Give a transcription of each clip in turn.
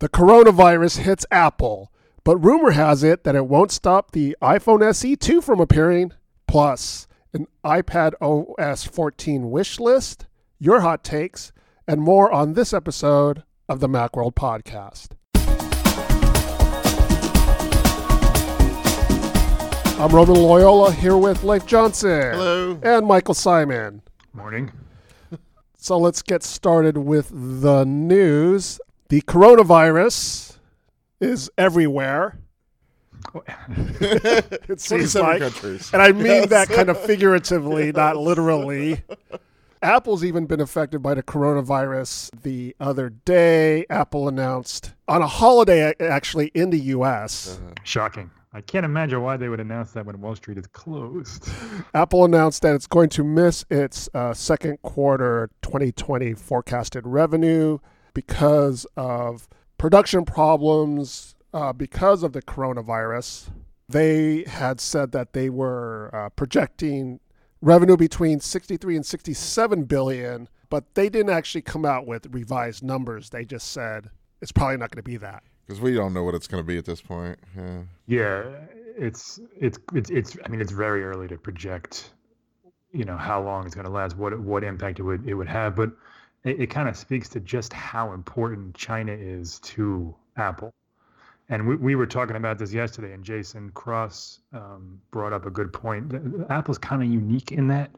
The coronavirus hits Apple, but rumor has it that it won't stop the iPhone SE 2 from appearing. Plus, an iPad OS 14 wish list, your hot takes, and more on this episode of the Macworld Podcast. I'm Roman Loyola here with Leif Johnson. Hello. And Michael Simon. Morning. So let's get started with the news. The coronavirus is everywhere. it seems like, countries. and I mean Yes. that kind of figuratively, not literally. Apple's even been affected by the coronavirus. The other day, Apple announced on a holiday, actually in the U.S. Shocking. I can't imagine why they would announce that when Wall Street is closed. Apple announced that it's going to miss its uh, second quarter 2020 forecasted revenue because of production problems uh, because of the coronavirus. They had said that they were uh, projecting revenue between 63 and 67 billion, but they didn't actually come out with revised numbers. They just said it's probably not going to be that. Because we don't know what it's going to be at this point. Yeah. Yeah, it's it's it's it's. I mean, it's very early to project. You know how long it's going to last, what what impact it would it would have, but it, it kind of speaks to just how important China is to Apple. And we, we were talking about this yesterday, and Jason Cross um, brought up a good point. Th- Apple's kind of unique in that,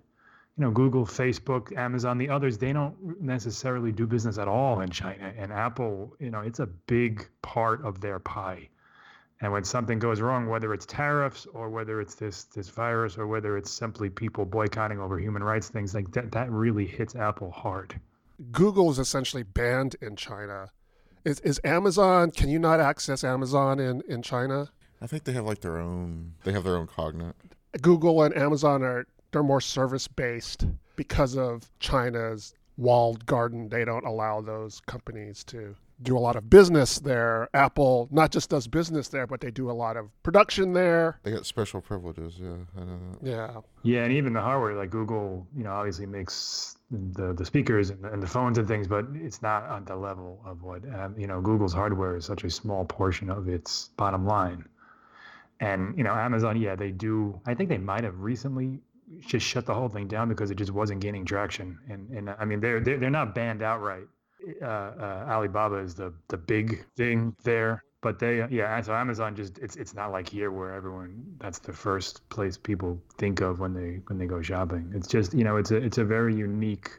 you know, Google, Facebook, Amazon, the others, they don't necessarily do business at all in China. And Apple, you know, it's a big part of their pie. And when something goes wrong, whether it's tariffs or whether it's this this virus or whether it's simply people boycotting over human rights things like that, that really hits Apple hard. Google is essentially banned in China. Is, is Amazon, can you not access Amazon in, in China? I think they have like their own. They have their own cognate. Google and Amazon are they're more service based because of China's walled garden. They don't allow those companies to do a lot of business there. Apple not just does business there, but they do a lot of production there. They got special privileges. Yeah, I know that. Yeah. Yeah, and even the hardware, like Google, you know, obviously makes the the speakers and the, and the phones and things, but it's not on the level of what um, you know. Google's hardware is such a small portion of its bottom line, and you know, Amazon, yeah, they do. I think they might have recently just shut the whole thing down because it just wasn't gaining traction. And and I mean, they're they're, they're not banned outright. Uh, uh, Alibaba is the the big thing there. But they, yeah, so Amazon just it's it's not like here where everyone that's the first place people think of when they when they go shopping. It's just you know it's a it's a very unique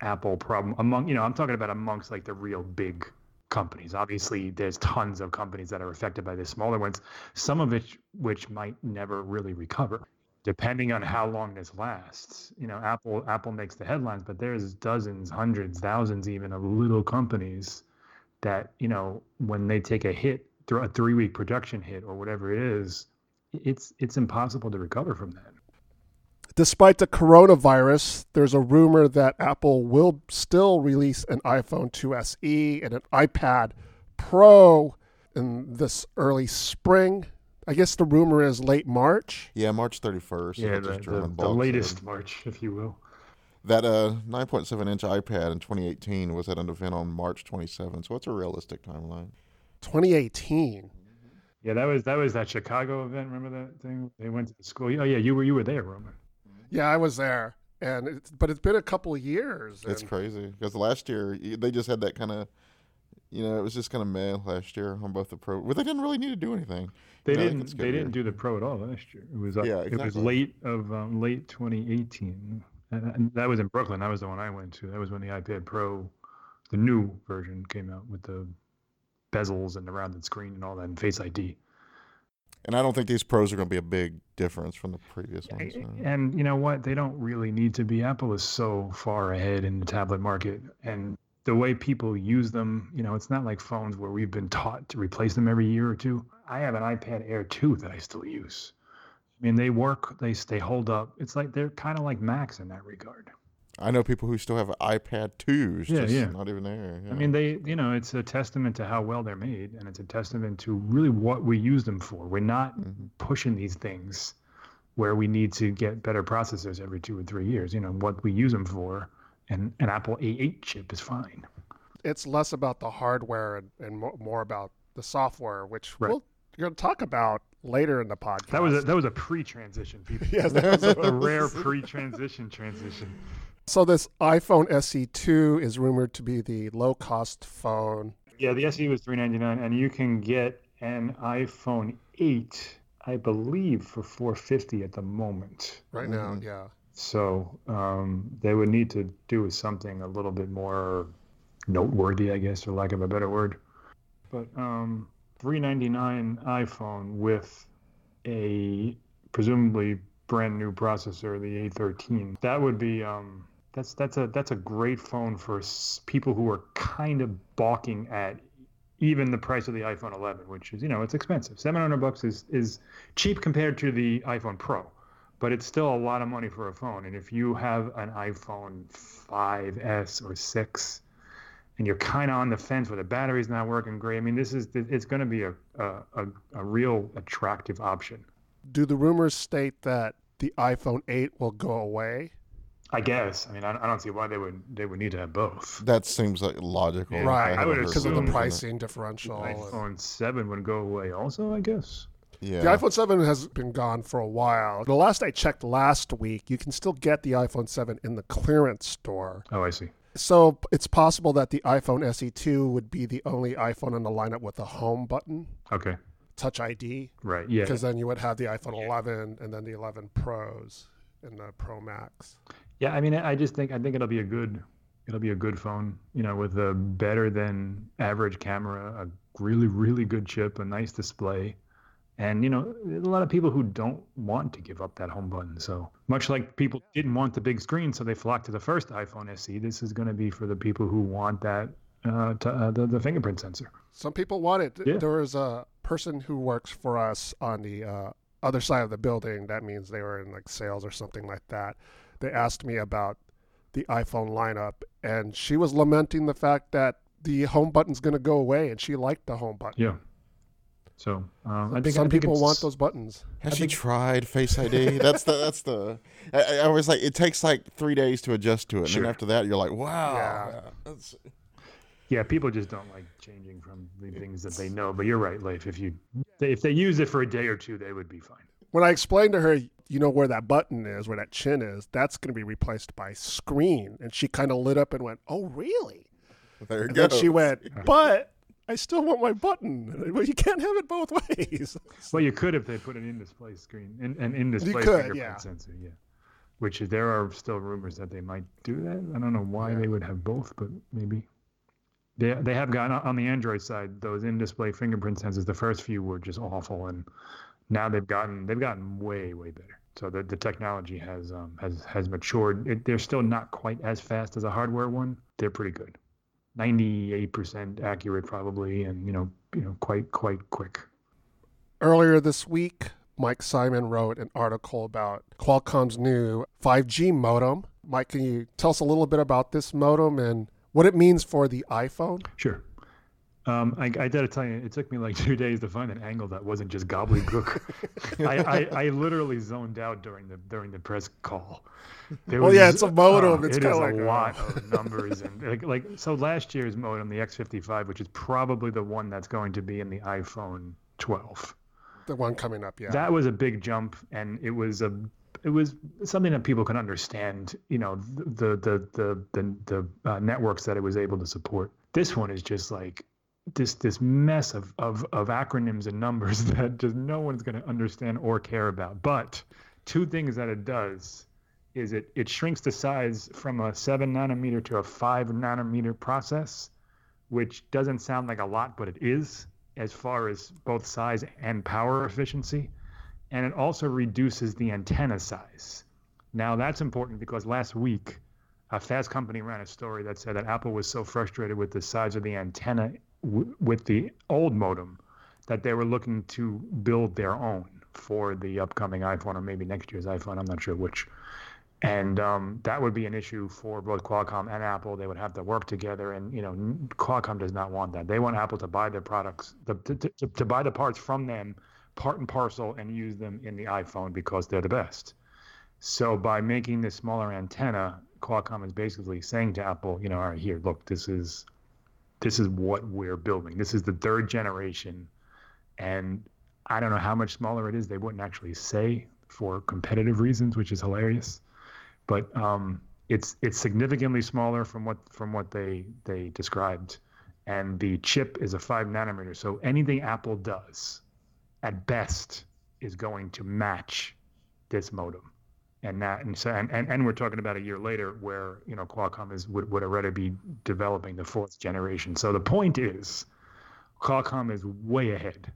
Apple problem among you know I'm talking about amongst like the real big companies. Obviously, there's tons of companies that are affected by the smaller ones, some of which which might never really recover, depending on how long this lasts. You know, Apple Apple makes the headlines, but there's dozens, hundreds, thousands even of little companies that you know when they take a hit through a three week production hit or whatever it is it's it's impossible to recover from that Despite the coronavirus, there's a rumor that Apple will still release an iPhone 2SE and an iPad Pro in this early spring. I guess the rumor is late March. Yeah, March 31st. yeah that's the, Gurman the, the latest said. march if you will That uh 9.7 inch iPad in 2018 was at an event on March 27. So what's a realistic timeline? 2018. yeah that was that was that chicago event remember that thing they went to the school oh yeah you were you were there roman Yeah, I was there, and it's, but it's been a couple of years. It's crazy because last year they just had that kind of, you know, it was just kind of meh last year on both the pro. Well, they didn't really need to do anything. they I think didn't they didn't do the pro at all last year it was uh, Yeah, it was late of um, late 2018 and, and that was in brooklyn that was the one i went to that was when the ipad pro the new version came out with the bezels and the rounded screen and all that and face id And I don't think these pros are going to be a big difference from the previous ones. so. And you know what? They don't really need to be. Apple is so far ahead in the tablet market. And the way people use them, you know, it's not like phones where we've been taught to replace them every year or two. I have an iPad Air 2 that I still use. I mean, they work, they they hold up. It's like they're kind of like Macs in that regard. I know people who still have iPad 2s, Yeah, just yeah. not even there. I mean, they, you know, it's a testament to how well they're made, and it's a testament to really what we use them for. We're not Mhm. pushing these things where we need to get better processors every two or three years. You know, what we use them for, and an Apple A8 chip is fine. it's less about the hardware and, and more about the software, which Right. we'll, you're going to talk about later in the podcast. That was a, that was a pre-transition, people. yes, that was a- rare pre-transition transition. So this iPhone SE2 is rumored to be the low-cost phone. Yeah, the SE was three ninety nine, and you can get an iPhone eight, I believe, for four fifty at the moment. Right mm-hmm. now, yeah. So um, they would need to do something a little bit more noteworthy, I guess, for lack of a better word. But um, three ninety nine iPhone with a presumably brand new processor, the A13. That would be um, that's that's a that's a great phone for people who are kind of balking at even the price of the iPhone 11, which is you know it's expensive. 700 bucks is is cheap compared to the iPhone Pro, but it's still a lot of money for a phone. And if you have an iPhone 5s or 6 and you're kind of on the fence where the battery's not working great, I mean this is it's going to be a, a a a real attractive option. Do the rumors state that the iPhone 8 will go away? I guess. I mean, I, I don't see why they would they would need to have both. That seems like logical. Yeah, right, I would because of the pricing differential. and- iPhone seven would go away also, I guess. Yeah. The iPhone 7 has been gone for a while. The last I checked last week, you can still get the iPhone 7 in the clearance store. Oh, I see. So it's possible that the iPhone SE2 would be the only iPhone in the lineup with a home button, Okay, Touch ID, right. Yeah, because then you would have the iPhone 11 and then the 11 Pros and the Pro Max. yeah. I mean, I just think I think it'll be a good it'll be a good phone. You know, with a better than average camera, a really really good chip, a nice display. And you know, a lot of people who don't want to give up that home button. So much like people didn't want the big screen, so they flocked to the first iPhone SE. This is going to be for the people who want that uh, to, uh, the the fingerprint sensor. Some people want it. Yeah. There was a person who works for us on the uh, other side of the building. That means they were in like sales or something like that. They asked me about the iPhone lineup, and she was lamenting the fact that the home button's going to go away, and she liked the home button. Yeah. So um, I think Some I think people want those buttons. Has I she think- tried Face ID? That's the that's the. I, I- I was like, it takes like three days to adjust to it, and Sure. then after that, you're like, wow. Yeah. That's- Yeah, people just don't like changing from the things that they know. But you're right, Leif. If you if they use it for a day or two, they would be fine. When I explained to her, you know where that button is, where that chin is, that's going to be replaced by screen, and she kind of lit up and went, "Oh, really?" there you And go. then she went, "But I still want my button. Well, you can't have it both ways." Well, you could if they put an in-display screen, in, an in-display fingerprint yeah. sensor. Yeah. Which there are still rumors that they might do that. I don't know why Yeah. they would have both, but maybe. They, they have gotten on the Android side those in-display fingerprint sensors. The first few were just awful, and now they've gotten they've gotten way way better. So the, the technology has um, has has matured. It, they're still not quite as fast as a hardware one. They're pretty good, ninety eight percent accurate probably, and you know you know quite quite quick. Earlier this week, Mike Simon wrote an article about Qualcomm's new 5G modem. Mike, can you tell us a little bit about this modem and what it means for the iPhone? Sure. Um, I, I gotta tell you, it took me like two days to find an angle that wasn't just gobbledygook. I, I, I literally zoned out during the during the press call. There Well, yeah, it's a modem. oh, It's it kinda like, a uh, lot of numbers and like like so last year's modem, the X55, which is probably the one that's going to be in the iPhone 12. The one coming up, yeah. That was a big jump, and it was a it was something that people can understand. You know, the the the the the uh, networks that it was able to support. This one is just like this this mess of of of acronyms and numbers that just no one's going to understand or care about. But two things that it does is it it shrinks the size from a seven nanometer to a five nanometer process, which doesn't sound like a lot, but it is as far as both size and power efficiency. And it also reduces the antenna size. Now, that's important because last week, a Fast Company ran a story that said that Apple was so frustrated with the size of the antenna w- with the old modem that they were looking to build their own for the upcoming iPhone or maybe next year's iPhone. I'm not sure which. And um, that would be an issue for both Qualcomm and Apple. They would have to work together, and you know, Qualcomm does not want that. They want Apple to buy their products, the, to, to, to buy the parts from them, part and parcel, and use them in the iPhone because they're the best. So by making this smaller antenna, Qualcomm is basically saying to Apple, you know, all right, here, look, this is this is what we're building. This is the third generation, and I don't know how much smaller it is. They wouldn't actually say for competitive reasons, which is hilarious. But um, it's it's significantly smaller from what from what they they described, and the chip is a five nanometer. So anything Apple does, at best, is going to match this modem and that and so and, and, and we're talking about a year later where you know Qualcomm is would, would already be developing the fourth generation. So the point is Qualcomm is way ahead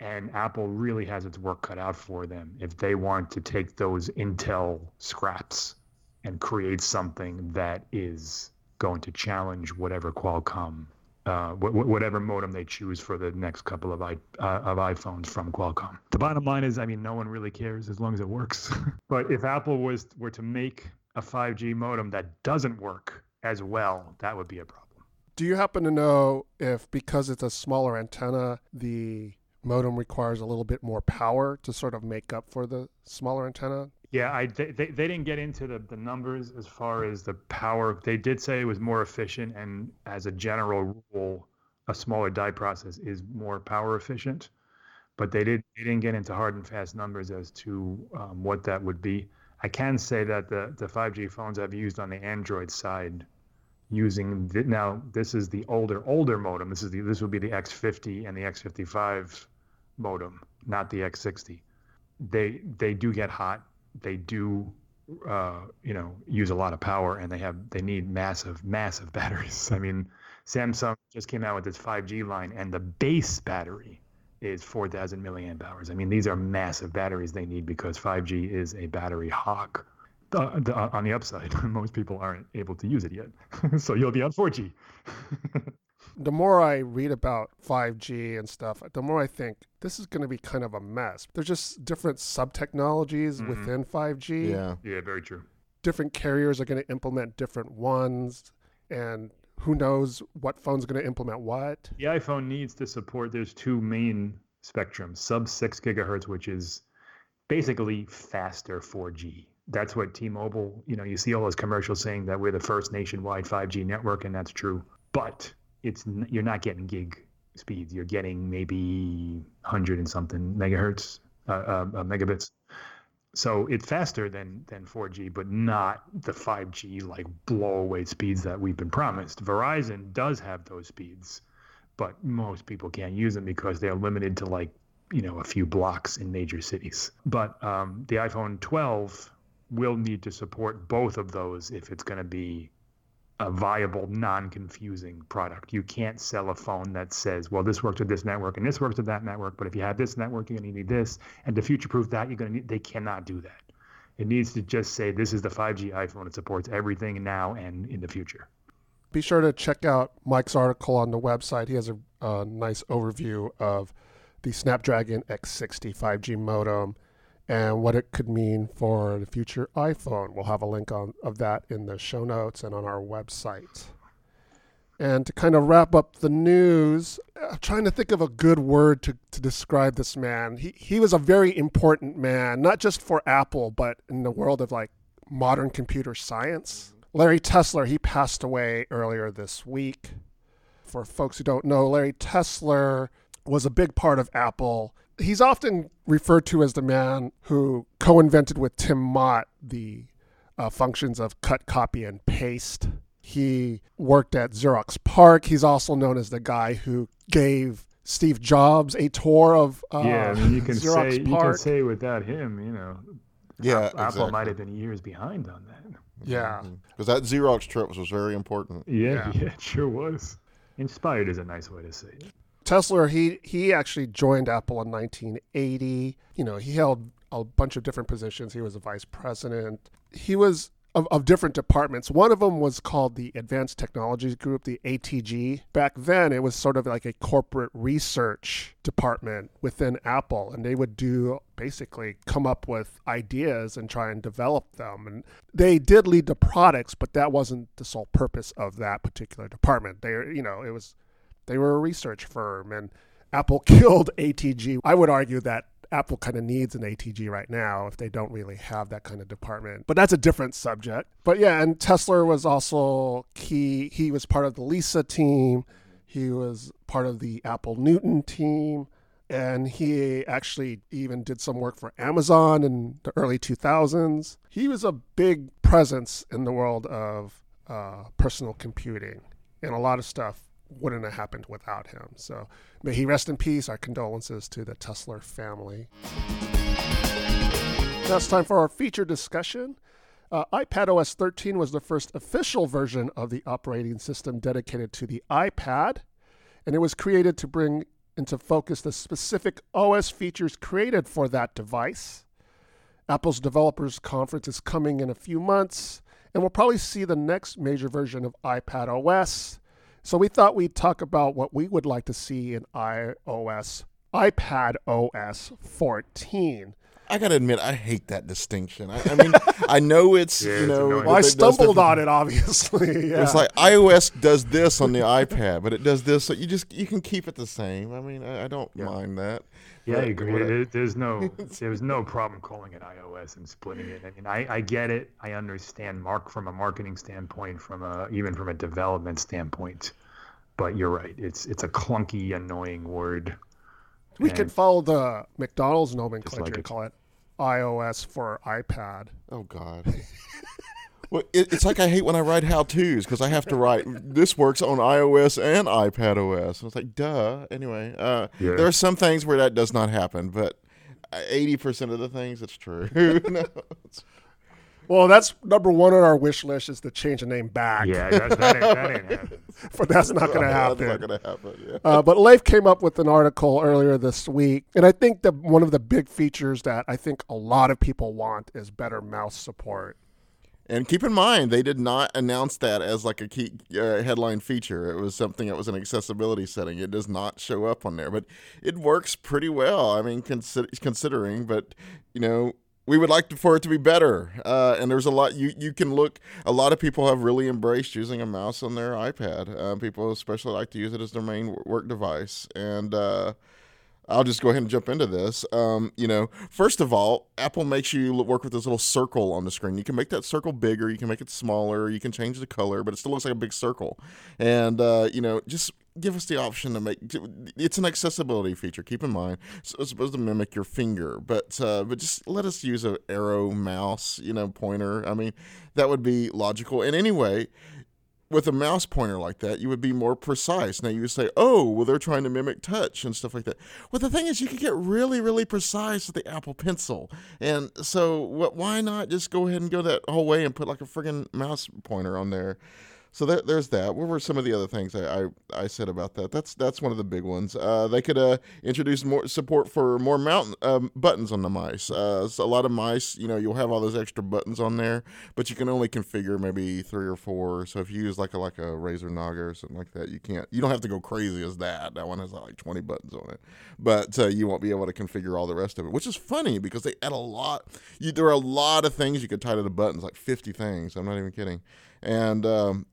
and Apple really has its work cut out for them if they want to take those Intel scraps and create something that is going to challenge whatever Qualcomm uh, whatever modem they choose for the next couple of, I, uh, of iPhones from Qualcomm. The bottom line is, I mean, no one really cares as long as it works. but if Apple was were to make a 5G modem that doesn't work as well, that would be a problem. Do you happen to know if because it's a smaller antenna, the modem requires a little bit more power to sort of make up for the smaller antenna? Yeah, I they, they, didn't get into the, the numbers as far as the power. They did say it was more efficient, and as a general rule, a smaller die process is more power efficient. But they did they didn't get into hard and fast numbers as to um, what that would be. I can say that the the 5G phones I've used on the Android side, using the, now this is the older older modem. This is the this would be the X50 and the X55 modem, not the X60. They they do get hot they do uh, you know use a lot of power and they have they need massive massive batteries. I mean samsung just came out with this 5g line and the base battery is 4000 milliamp hours i mean these are massive batteries they need because 5g is a battery hawk. Uh, the, on the upside most people aren't able to use it yet. So you'll be on 4g the more I read about 5G and stuff, the more I think this is going to be kind of a mess. There's just different sub technologies mm-hmm. within 5G. Yeah. Yeah, very true. Different carriers are going to implement different ones. And who knows what phone's going to implement what. The iPhone needs to support, there's two main spectrums sub 6 gigahertz, which is basically faster 4G. That's what T-Mobile, you know, you see all those commercials saying that we're the first nationwide 5G network, and that's true. But it's you're not getting gig speeds. You're getting maybe hundred and something megahertz, uh, uh, uh megabits. So it's faster than than 4G, but not the 5G like blow away speeds that we've been promised. Verizon does have those speeds, but most people can't use them because they're limited to like you know a few blocks in major cities. But um, the iPhone 12 will need to support both of those if it's going to be a viable, non-confusing product. You can't sell a phone that says, "Well, this works with this network and this works with that network, but if you have this network, you're going to need this, and to future-proof that, you're going to need." They cannot do that. It needs to just say, "This is the 5G iPhone. It supports everything now and in the future." Be sure to check out Mike's article on the website. He has a, a nice overview of the Snapdragon X60 5G modem and what it could mean for the future iPhone. We'll have a link on, of that in the show notes and on our website. And to kind of wrap up the news, I'm trying to think of a good word to, to describe this man. He, he was a very important man, not just for Apple, but in the world of like modern computer science. Mm-hmm. Larry Tesler, he passed away earlier this week. For folks who don't know, Larry Tesler was a big part of Apple he's often referred to as the man who co-invented with Tim Mott the uh, functions of cut, copy, and paste. He worked at Xerox PARC. He's also known as the guy who gave Steve Jobs a tour of uh, yeah. I mean, you can Xerox say PARC. you can say without him, you know, yeah, Apple exactly. might have been years behind on that. Yeah, because that Xerox trip was very important. Yeah, yeah, yeah, it sure was. Inspired is a nice way to say it. Tesler, he he actually joined Apple in 1980. You know, he held a bunch of different positions. He was a vice president. He was of, of, different departments. One of them was called the Advanced Technologies Group, the ATG. Back then, it was sort of like a corporate research department within Apple, and they would do basically come up with ideas and try and develop them. And they did lead to products, but that wasn't the sole purpose of that particular department. They, you know, it was they were a research firm, and Apple killed ATG. I would argue that Apple kind of needs an ATG right now if they don't really have that kind of department. But that's a different subject. But yeah, and Tesler was also key. He was part of the Lisa team. He was part of the Apple Newton team, and he actually even did some work for Amazon in the early 2000s. He was a big presence in the world of uh, personal computing, and a lot of stuff wouldn't have happened without him. So may he rest in peace. Our condolences to the Tesler family. Now it's time for our feature discussion. Uh, iPad OS 13 was the first official version of the operating system dedicated to the iPad, and it was created to bring into focus the specific OS features created for that device. Apple's Developers Conference is coming in a few months, and we'll probably see the next major version of iPad OS. So we thought we'd talk about what we would like to see in iOS, iPad OS 14. I gotta admit, I hate that distinction. I, I mean, I know it's Yeah, you know. annoying. Well, I stumbled on it, obviously. Yeah. It's like iOS does this on the iPad, but it does this. So you just you can keep it the same. I mean, I, I don't Yeah. mind that. Yeah, I agree. what- There- There's no there's no problem calling it iOS and splitting it. I mean, I, I get it. I understand Mark from a marketing standpoint, from a even from a development standpoint. But you're right. It's it's a clunky, annoying word. we and- could follow the McDonald's nomenclature like and call it iOS for iPad. Oh God. well, it, it's like I hate when I write how tos because I have to write this works on iOS and iPad OS. And it's like, duh. Anyway, uh, Yeah. there are some things where that does not happen, but eighty percent of the things it's true. No, it's- Well, that's number one on our wish list is to change the name back. Yeah, that, that, ain't, that ain't happening. but that's not going to That's happen. not gonna happen. Yeah. Uh, but Leif came up with an article earlier this week, and I think that one of the big features that I think a lot of people want is better mouse support. And keep in mind, they did not announce that as like a key uh, headline feature. It was something that was an accessibility setting. It does not show up on there, but it works pretty well. I mean, consider, considering, but you know, we would like for it to be better. Uh, and there's a lot you you can look. A lot of people have really embraced using a mouse on their iPad. Uh, people especially like to use it as their main work device, and. Uh, I'll just go ahead and jump into this. Um, you know, first of all, Apple makes you work with this little circle on the screen. You can make that circle bigger, you can make it smaller, you can change the color, but it still looks like a big circle. And uh, you know, just give us the option to make. It's an accessibility feature. Keep in mind, so it's supposed to mimic your finger, but uh, but just let us use a arrow mouse, you know, pointer. I mean, that would be logical. And anyway, with a mouse pointer like that, you would be more precise. Now you would say, "Oh, well, they're trying to mimic touch and stuff like that." Well, the thing is, you can get really, really precise with the Apple Pencil, and so what? Why not just go ahead and go that whole way and put like a friggin' mouse pointer on there? So there, there's that. What were some of the other things I, I, I said about that? That's that's one of the big ones. Uh, they could uh, introduce more support for more mount um, buttons on the mice. Uh, so a lot of mice, you know, you'll have all those extra buttons on there, but you can only configure maybe three or four. So if you use like a like a Razer Naga or something like that, you can't. You don't have to go crazy as that. That one has like 20 buttons on it, but uh, you won't be able to configure all the rest of it, which is funny because they add a lot. You, there are a lot of things you could tie to the buttons, like 50 things. I'm not even kidding, and um,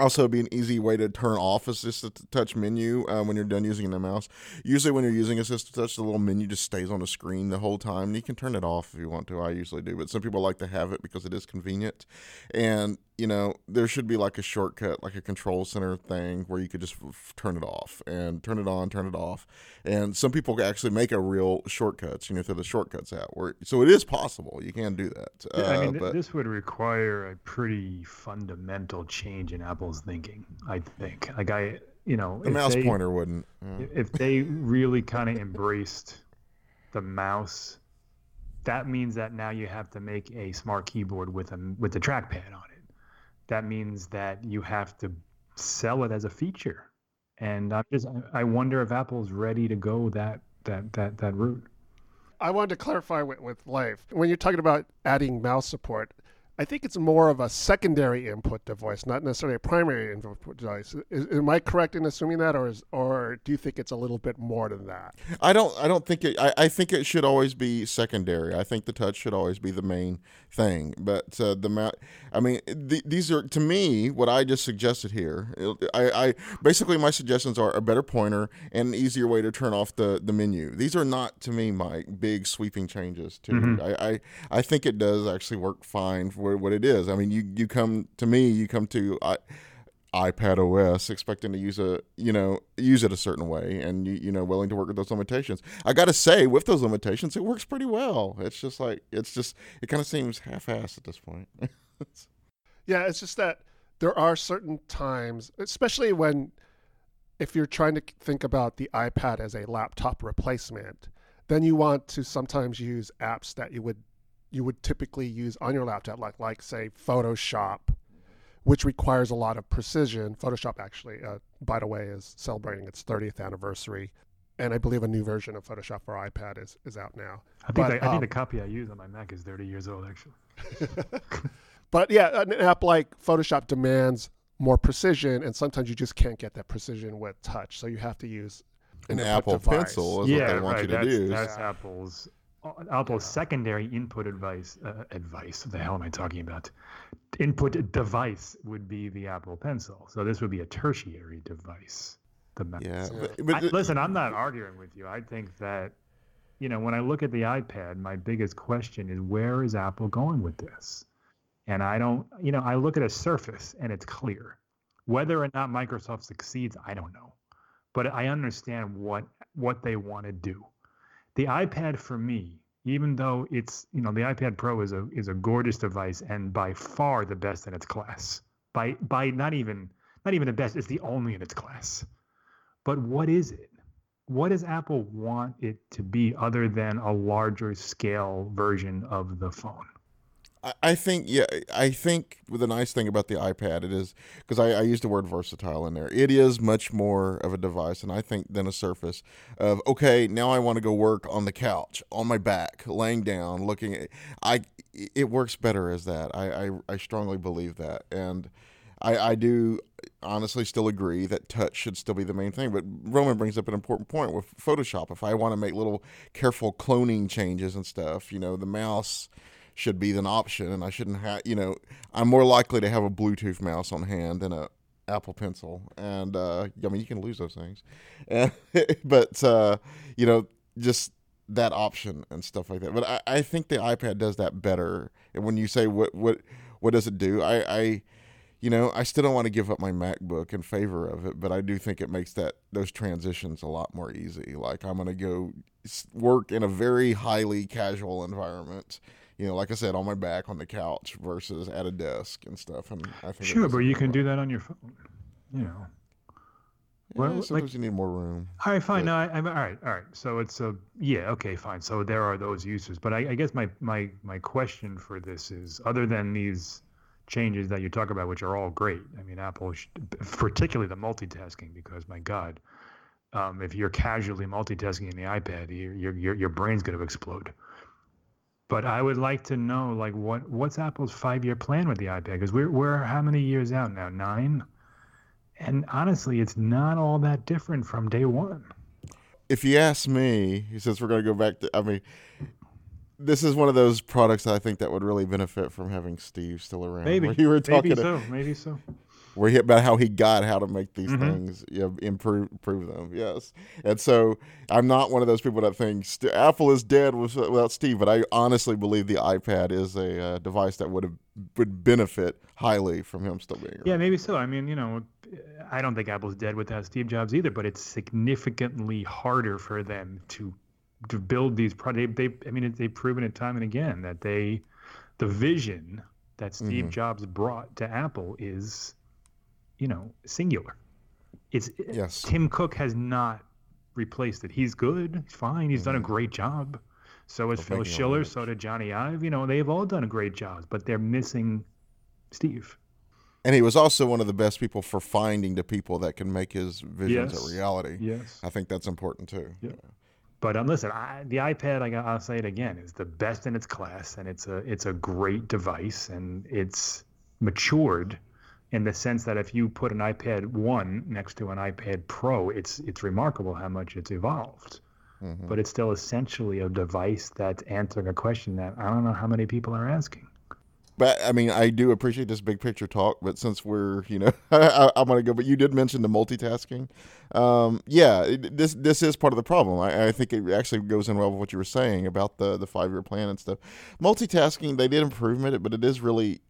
also, be an easy way to turn off assistive touch menu uh, when you're done using the mouse. Usually, when you're using assistive touch, the little menu just stays on the screen the whole time. You can turn it off if you want to. I usually do, but some people like to have it because it is convenient. And you know, there should be like a shortcut, like a control center thing where you could just f- turn it off and turn it on, turn it off. And some people actually make a real shortcuts, you know, through the shortcuts out. Where so it is possible. You can do that. Yeah, I Uh, mean, th- but this would require a pretty fundamental change in Apple's thinking. I think. Like I, you know, the mouse they- pointer wouldn't. yeah. if they really kind of embraced the mouse, that means that now you have to make a smart keyboard with a with the trackpad on it. That means that you have to sell it as a feature, and I'm just I wonder if Apple's ready to go that that that that route. I wanted to clarify with, with Leif. When you're talking about adding mouse support, I think it's more of a secondary input device, not necessarily a primary input device. Is, am I correct in assuming that, or is, or do you think it's a little bit more than that? I don't. I don't think it. I, I think it should always be secondary. I think the touch should always be the main thing. But uh, the mount. I mean, th- these are to me what I just suggested here. I, I basically my suggestions are a better pointer and an easier way to turn off the, the menu. These are not to me my big sweeping changes. To Mhm. I, I I think it does actually work fine for what it is. I mean, you you come to me, you come to I iPad OS, expecting to use a you know use it a certain way, and you you know willing to work with those limitations. I got to say, with those limitations, it works pretty well. It's just like it's just it kind of seems half-assed at this point. yeah, it's just that there are certain times, especially when if you're trying to think about the iPad as a laptop replacement, then you want to sometimes use apps that you would you would typically use on your laptop, like like say Photoshop, which requires a lot of precision. Photoshop actually, uh, by the way, is celebrating its 30th anniversary, and I believe a new version of Photoshop for iPad is is out now. I think but, the, I think the um, copy I use on my Mac is 30 years old, actually. but yeah, an app like Photoshop demands more precision, and sometimes you just can't get that precision with touch, so you have to use an, Apple device. Pencil is yeah, what they want right. you to that's, use. That's Apple's uh, Apple's yeah. secondary input advice. Uh, advice. What the hell am I talking about? Input device would be the Apple Pencil. So this would be a tertiary device. The Mac. Yeah. But, but, I, listen, I'm not arguing with you. I think that, you know, when I look at the iPad, my biggest question is where is Apple going with this? And I don't, you know, I look at a Surface and it's clear. Whether or not Microsoft succeeds, I don't know but I understand what what they want to do. The iPad for me, even though it's you know the iPad Pro is a is a gorgeous device and by far the best in its class. By by not even not even the best, it's the only in its class. But what is it? What does Apple want it to be other than a larger scale version of the phone? I think yeah, I think the nice thing about the iPad it is because I, I used the word versatile in there. It is much more of a device, and I think than a Surface. Of okay, now I want to go work on the couch, on my back, laying down, looking. At, I it works better as that. I I, I strongly believe that, and I I do honestly still agree that touch should still be the main thing. But Roman brings up an important point with Photoshop. If I want to make little careful cloning changes and stuff, you know, the mouse should be an option, and I shouldn't have. You know, I'm more likely to have a Bluetooth mouse on hand than a Apple Pencil, and uh, I mean you can lose those things, but uh, you know just that option and stuff like that. But I, I think the iPad does that better. And when you say what what what does it do, I, I you know I still don't want to give up my MacBook in favor of it, but I do think it makes that those transitions a lot more easy. Like I'm gonna go work in a very highly casual environment you know, like I said, on my back on the couch versus at a desk and stuff. And I think sure, but you can do that on your phone. You know. Yeah, well, sometimes like, you need more room. All right, fine. But, no, I, am all right. All right. So it's a yeah. Okay, fine. So there are those uses, but I, I guess my my my question for this is, other than these changes that you talk about, which are all great. I mean, Apple, particularly the multitasking, because my God, um, if you're casually multitasking in the iPad, your your your brain's going to explode. But I would like to know, like, what what's Apple's five year plan with the iPad? Because we're we're how many years out now? Nine. And honestly, it's not all that different from day one. If you ask me, he says we're going to go back to. I mean, this is one of those products I think that would really benefit from having Steve still around. Maybe you were talking. Maybe so. To, maybe so where he about how he got how to make these mm-hmm. things you know, improve improve them. Yes, and so I'm not one of those people that think Apple is dead without Steve, but I honestly believe the iPad is a uh, device that would have would benefit highly from him still being around. Yeah, maybe so. I mean, you know, I don't think Apple's dead without Steve Jobs either, but it's significantly harder for them to to build these products. They, they, I mean, they've proven it time and again that they, the vision that Steve mm-hmm. Jobs brought to Apple is you know, singular. It's yes. Tim Cook has not replaced it. He's good. He's fine. He's mm-hmm. done a mm-hmm. great job. So has Phil Schiller. So did Jony Ive. You know, they've all done a great job, but they're missing Steve. And he was also one of the best people for finding the people that can make his visions yes. a reality. Yes, I think that's important too. Yeah. But um, listen, I, the iPad, I, I'll say it again, is the best in its class, and it's a it's a great device, and it's matured in the sense that if you put an iPad 1 next to an iPad Pro, it's it's remarkable how much it's evolved. Mm-hmm. But it's still essentially a device that's answering a question that I don't know how many people are asking. But I mean, I do appreciate this big picture talk. But since we're, you know, I, am going to go. But you did mention the multitasking. Um, yeah, this this is part of the problem. I, I, think it actually goes in well with what you were saying about the the five year plan and stuff. Multitasking, they did improve it, but it is really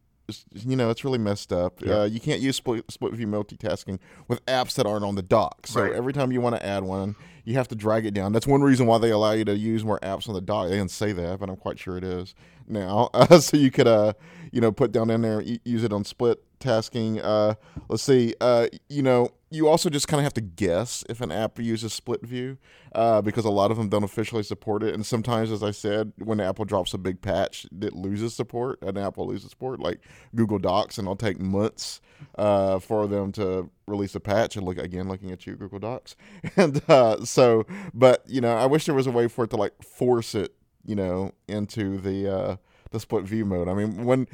you know, it's really messed up. Yeah. Uh, you can't use split, split view multitasking with apps that aren't on the dock. So Right. every time you want to add one, you have to drag it down. That's one reason why they allow you to use more apps on the dock. They didn't say that, but I'm quite sure it is now. Uh, so you could, uh, you know, put down in there, use it on split tasking. Uh, let's see. Uh, you know, you also just kind of have to guess if an app uses split view uh, because a lot of them don't officially support it. And sometimes, as I said, when Apple drops a big patch that loses support, an Apple loses support, like Google Docs, and it'll take months uh, for them to release a patch. And look again, looking at you, Google Docs. And uh, so, but you know, I wish there was a way for it to like force it, you know, into the uh, the split view mode. I mean, one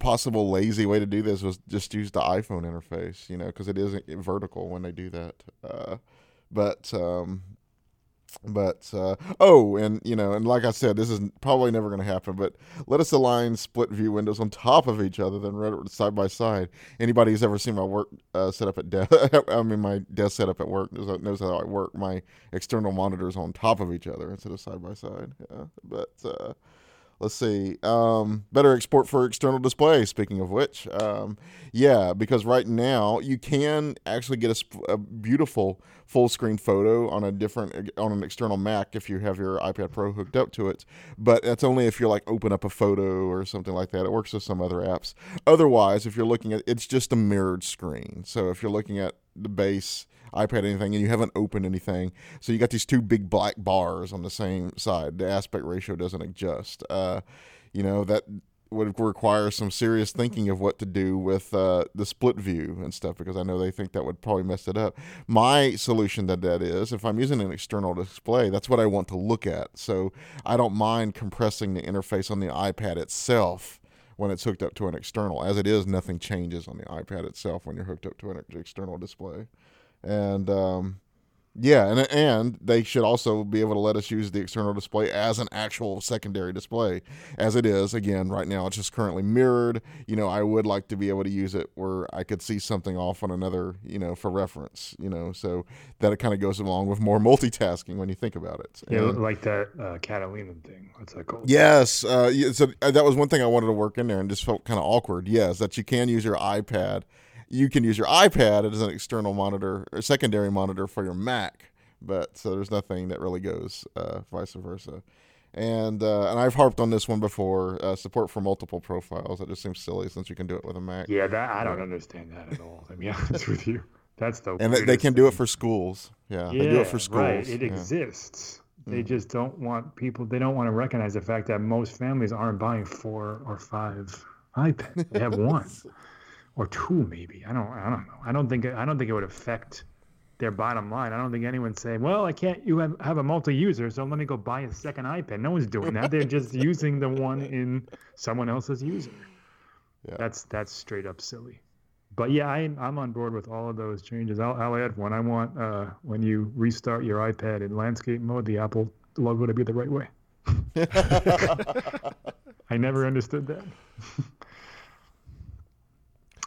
possible lazy way to do this was just use the iPhone interface, you know, because it isn't vertical when they do that. Uh, but um, but uh, oh, and you know, and like I said, this is probably never going to happen. But let us align split view windows on top of each other, then side by side. Anybody who's ever seen my work uh, set up at desk, I mean my desk setup at work knows, knows how I work. My external monitors on top of each other instead of side by side. Yeah, but. Uh, let's see um, better export for external display speaking of which. Um, yeah because right now you can actually get a, a beautiful full screen photo on a different on an external mac if you have your ipad pro hooked up to it but that's only if you're like open up a photo or something like that. It works with some other apps. Otherwise if you're looking at it's just a mirrored screen. So if you're looking at the base iPad anything and you haven't opened anything. So you got these two big black bars on the same side. The aspect ratio doesn't adjust. Uh, you know, that would require some serious thinking of what to do with uh, the split view and stuff because I know they think that would probably mess it up. My solution to that is if I'm using an external display, that's what I want to look at. So I don't mind compressing the interface on the iPad itself when it's hooked up to an external. As it is, nothing changes on the iPad itself when you're hooked up to an external display and um, yeah, and and they should also be able to let us use the external display as an actual secondary display, as it is. Again, right now it's just currently mirrored. You know, I would like to be able to use it where I could see something off on another, you know, for reference. You know, so that it kind of goes along with more multitasking when you think about it. Yeah, And- like that uh, Catalina thing. What's that called? Yes. Uh, so uh, that was one thing I wanted to work in there and just felt kind of awkward. Yes, that you can use your iPad. You can use your iPad as an external monitor or secondary monitor for your Mac, but so there's nothing that really goes uh, vice versa. And uh, and I've harped on this one before. Uh, support for multiple profiles. That just seems silly since you can do it with a Mac. Yeah, that I don't understand that at all. To be honest with you, that's the And they, can do it for schools. Yeah, Yeah, they do it for schools. Right. It yeah. exists. They Mhm. just don't want people. They don't want to recognize the fact that most families aren't buying four or five iPads. They have one or two, maybe. I don't. I don't know. I don't think. I don't think it would affect their bottom line. I don't think anyone's saying, "Well, I can't. You have, have a multi-user, so let me go buy a second iPad." No one's doing that. They're just using the one in someone else's user. Yeah. That's that's straight up silly. But yeah, I, I'm on board with all of those changes. I'll, I'll add one. I want uh, when you restart your iPad in landscape mode, the Apple logo to be the right way. I never understood that.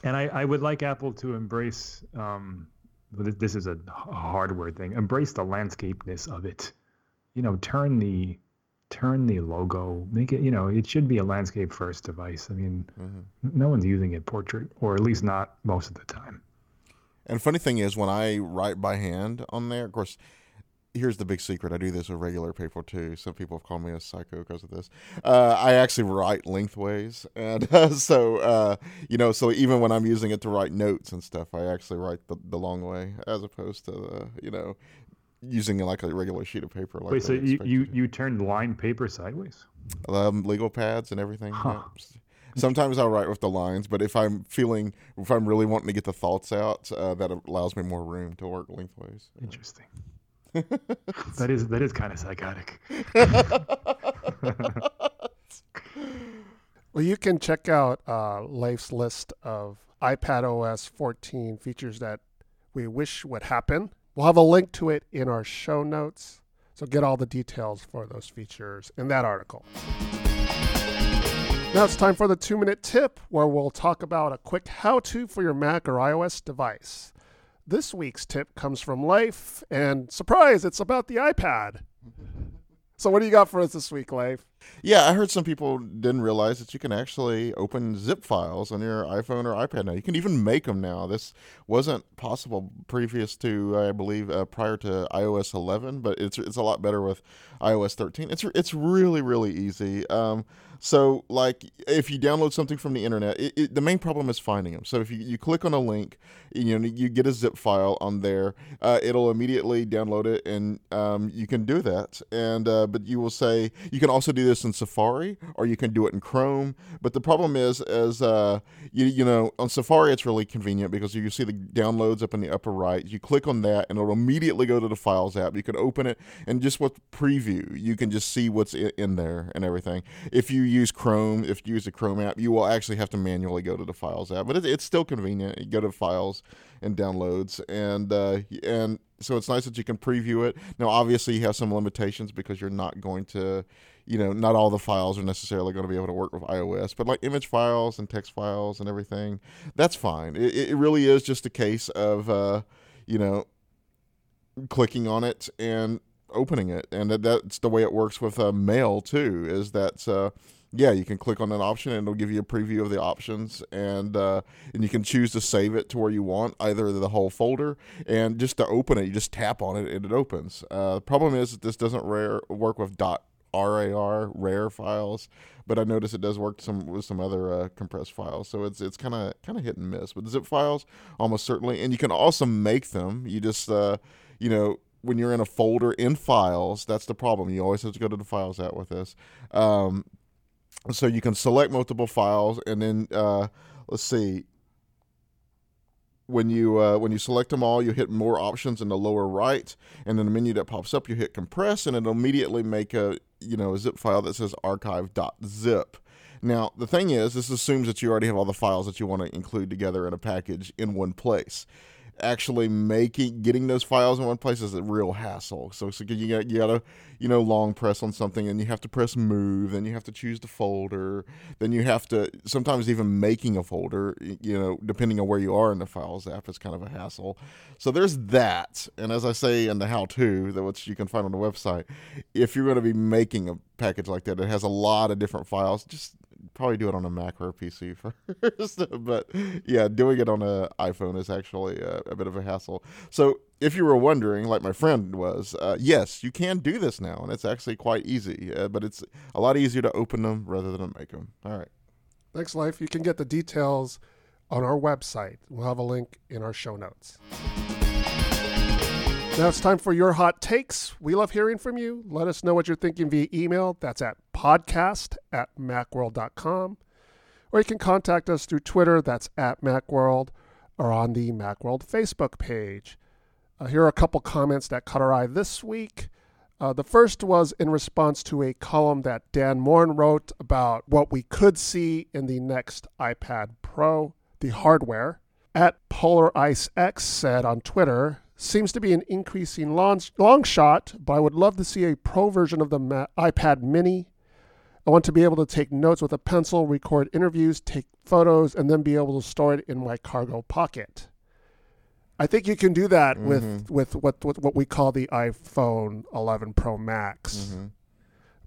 And I, I would like Apple to embrace. Um, this is a hardware thing. Embrace the landscapeness of it. You know, turn the turn the logo. Make it. You know, it should be a landscape first device. I mean, Mhm. no one's using it portrait, or at least not most of the time. And funny thing is, when I write by hand on there, of course, here's the big secret. I do this with regular paper too. Some people have called me a psycho because of this. Uh, I actually write lengthways, and uh, so uh, you know, so even when I'm using it to write notes and stuff, I actually write the, the long way as opposed to the you know using like a regular sheet of paper. Like Wait, so you, you you turned lined paper sideways? um, legal pads and everything. Huh. yeah. Sometimes I'll write with the lines, but if I'm feeling, if I'm really wanting to get the thoughts out, uh, that allows me more room to work lengthways. Interesting. That is that is kind of psychotic. Well, you can check out uh, Leif's list of iPad OS 14 features that we wish would happen. We'll have a link to it in our show notes. So get all the details for those features in that article. Now it's time for the two minute tip where we'll talk about a quick how to for your Mac or iOS device. This week's tip comes from Leif, and surprise, it's about the iPad. So what do you got for us this week, Leif? Yeah, I heard some people didn't realize that you can actually open zip files on your iPhone or iPad now. You can even make them now. This wasn't possible previous to, I believe, uh, prior to iOS 11, but it's it's a lot better with iOS 13. It's it's really really easy. Um, so, like, if you download something from the internet, it, it, the main problem is finding them. So, if you, you click on a link, you know, you get a zip file on there, uh, it'll immediately download it, and um, you can do that. And uh, but you will say you can also do this in Safari, or you can do it in Chrome. But the problem is, as uh, you you know, on Safari, it's really convenient because you see the downloads up in the upper right. You click on that, and it'll immediately go to the Files app. You can open it, and just with preview, you can just see what's in, there and everything. If you use Chrome, if you use the Chrome app, you will actually have to manually go to the Files app, but it, it's still convenient. You go to Files and Downloads, and uh, and so it's nice that you can preview it. Now, obviously, you have some limitations because you're not going to, you know, not all the files are necessarily going to be able to work with iOS, but like image files and text files and everything, that's fine. It, it really is just a case of, uh, you know, clicking on it and opening it, and that's the way it works with uh, Mail too. Is that uh, yeah, you can click on an option and it'll give you a preview of the options, and uh, and you can choose to save it to where you want, either the whole folder, and just to open it, you just tap on it and it opens. Uh, the problem is that this doesn't rare, work with dot RAR rare files, but I notice it does work some with some other uh, compressed files. So it's it's kind of kind of hit and miss. But zip files almost certainly, and you can also make them. You just uh, you know when you're in a folder in files, that's the problem. You always have to go to the files app with this. Um, so you can select multiple files, and then uh, let's see. When you uh, when you select them all, you hit more options in the lower right, and then the menu that pops up, you hit compress, and it'll immediately make a you know a zip file that says archive.zip. Now the thing is, this assumes that you already have all the files that you want to include together in a package in one place actually making getting those files in one place is a real hassle. So, so you got you gotta you know long press on something, and you have to press move, then you have to choose the folder, then you have to sometimes even making a folder. You know, depending on where you are in the files app, is kind of a hassle. So there's that. And as I say in the how-to, that which you can find on the website, if you're going to be making a package like that, it has a lot of different files. Just probably do it on a Mac or a PC first. but yeah, doing it on an iPhone is actually a, a, bit of a hassle. So if you were wondering, like my friend was, uh, yes, you can do this now, and it's actually quite easy. Uh, but it's a lot easier to open them rather than make them. All right. Thanks, Leif. You can get the details on our website. We'll have a link in our show notes. Now it's time for your hot takes. We love hearing from you. Let us know what you're thinking via email. That's at podcast at macworld.com. Or you can contact us through Twitter. That's at Macworld or on the Macworld Facebook page. Uh, here are a couple comments that caught our eye this week. Uh, the first was in response to a column that Dan Moren wrote about what we could see in the next iPad Pro, the hardware. At Polar Ice X said on Twitter, seems to be an increasing long, long shot, but I would love to see a pro version of the Ma- iPad mini. I want to be able to take notes with a pencil, record interviews, take photos, and then be able to store it in my cargo pocket. I think you can do that mm-hmm. with, with what, with what we call the iPhone 11 Pro Max. Mm-hmm.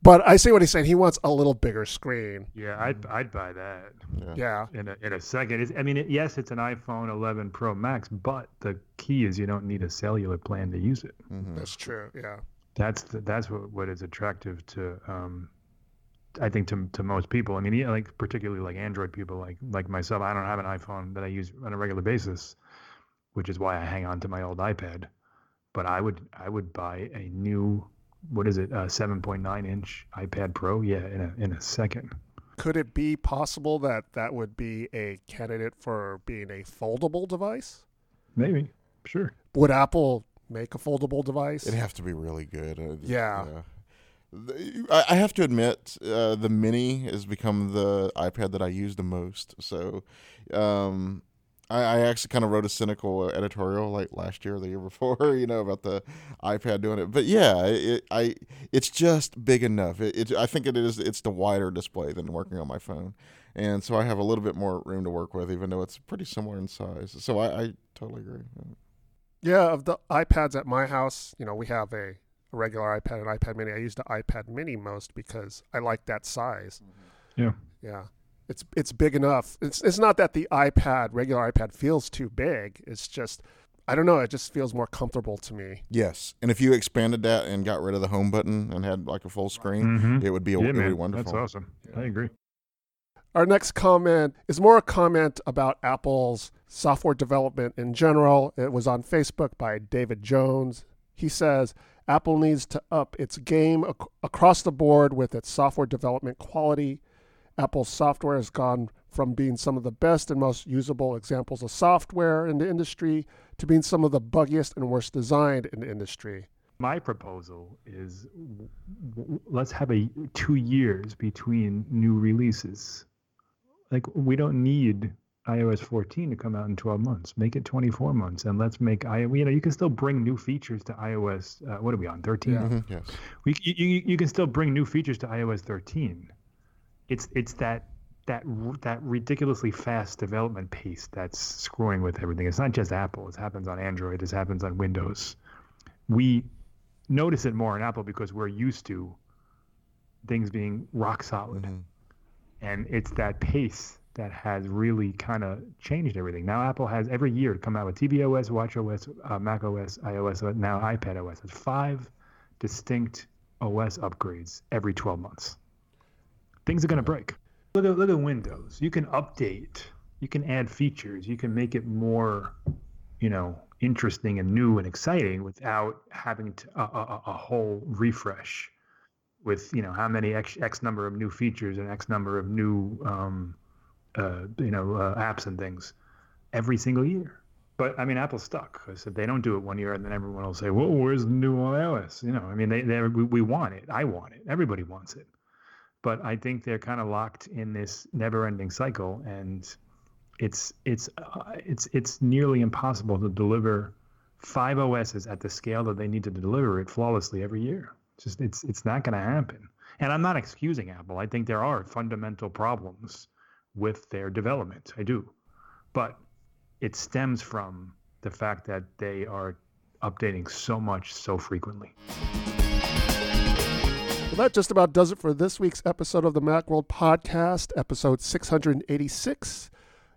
But I see what he's saying. He wants a little bigger screen. Yeah, I'd I'd buy that. Yeah. In a in a second. It's, I mean, it, yes, it's an iPhone 11 Pro Max, but the key is you don't need a cellular plan to use it. Mm-hmm. That's true. Yeah. That's the, that's what what is attractive to um, I think to to most people. I mean, yeah, like particularly like Android people, like like myself. I don't have an iPhone that I use on a regular basis, which is why I hang on to my old iPad. But I would I would buy a new what is it, a 7.9 inch iPad Pro? Yeah, in a in a second. Could it be possible that that would be a candidate for being a foldable device? Maybe, sure. Would Apple make a foldable device? It'd have to be really good. Uh, yeah. I have to admit, uh, the Mini has become the iPad that I use the most. So, um, I, I actually kind of wrote a cynical uh, editorial like last year or the year before, you know, about the iPad doing it. But yeah, it, I it's just big enough. It, it, I think it is. It's the wider display than working on my phone, and so I have a little bit more room to work with, even though it's pretty similar in size. So I, I totally agree. Yeah, of the iPads at my house, you know, we have a a regular iPad and iPad Mini. I use the iPad Mini most because I like that size. Yeah. Yeah. It's it's big enough. It's it's not that the iPad, regular iPad feels too big. It's just I don't know, it just feels more comfortable to me. Yes, and if you expanded that and got rid of the home button and had like a full screen, Mhm. it would be a, Yeah, it would be wonderful. That's awesome. I agree. Our next comment is more a comment about Apple's software development in general. It was on Facebook by David Jones. He says Apple needs to up its game ac- across the board with its software development quality. Apple's software has gone from being some of the best and most usable examples of software in the industry to being some of the buggiest and worst designed in the industry. My proposal is w- w- let's have a two years between new releases. Like we don't need iOS 14 to come out in 12 months. Make it 24 months, and let's make i. You know, you can still bring new features to iOS. Uh, what are we on 13? Yeah. Mhm, Yes. We, you, you, you can still bring new features to iOS 13. It's it's that that that ridiculously fast development pace that's screwing with everything. It's not just Apple. It happens on Android. It happens on Windows. We notice it more on Apple because we're used to things being rock solid, Mhm. and it's that pace that has really kind of changed everything. Now Apple has every year come out with tvOS, watchOS, uh, macOS, iOS, now iPadOS. It's five distinct OS upgrades every 12 months. Things are going to break. Look at look at Windows. You can update. You can add features. You can make it more, you know, interesting and new and exciting without having to, a, a, a whole refresh with you know how many x, x number of new features and x number of new um, uh, you know uh, apps and things every single year. But I mean, Apple's stuck because if they don't do it one year, and then everyone will say, "Well, where's the new iOS?" You know, I mean, they, they we, we want it. I want it. Everybody wants it. But I think they're kind of locked in this never-ending cycle, and it's it's uh, it's it's nearly impossible to deliver five OSs at the scale that they need to deliver it flawlessly every year. It's just it's it's not going to happen. And I'm not excusing Apple. I think there are fundamental problems with their development. I do, but it stems from the fact that they are updating so much so frequently. Well, that just about does it for this week's episode of the Macworld Podcast, episode 686.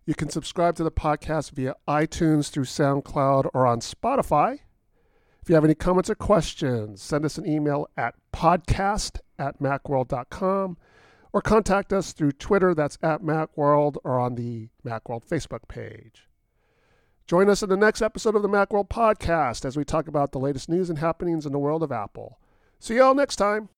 You can subscribe to the podcast via iTunes through SoundCloud or on Spotify. If you have any comments or questions, send us an email at podcast at macworld.com or contact us through Twitter, that's at Macworld, or on the Macworld Facebook page. Join us in the next episode of the Macworld Podcast as we talk about the latest news and happenings in the world of Apple. See you all next time.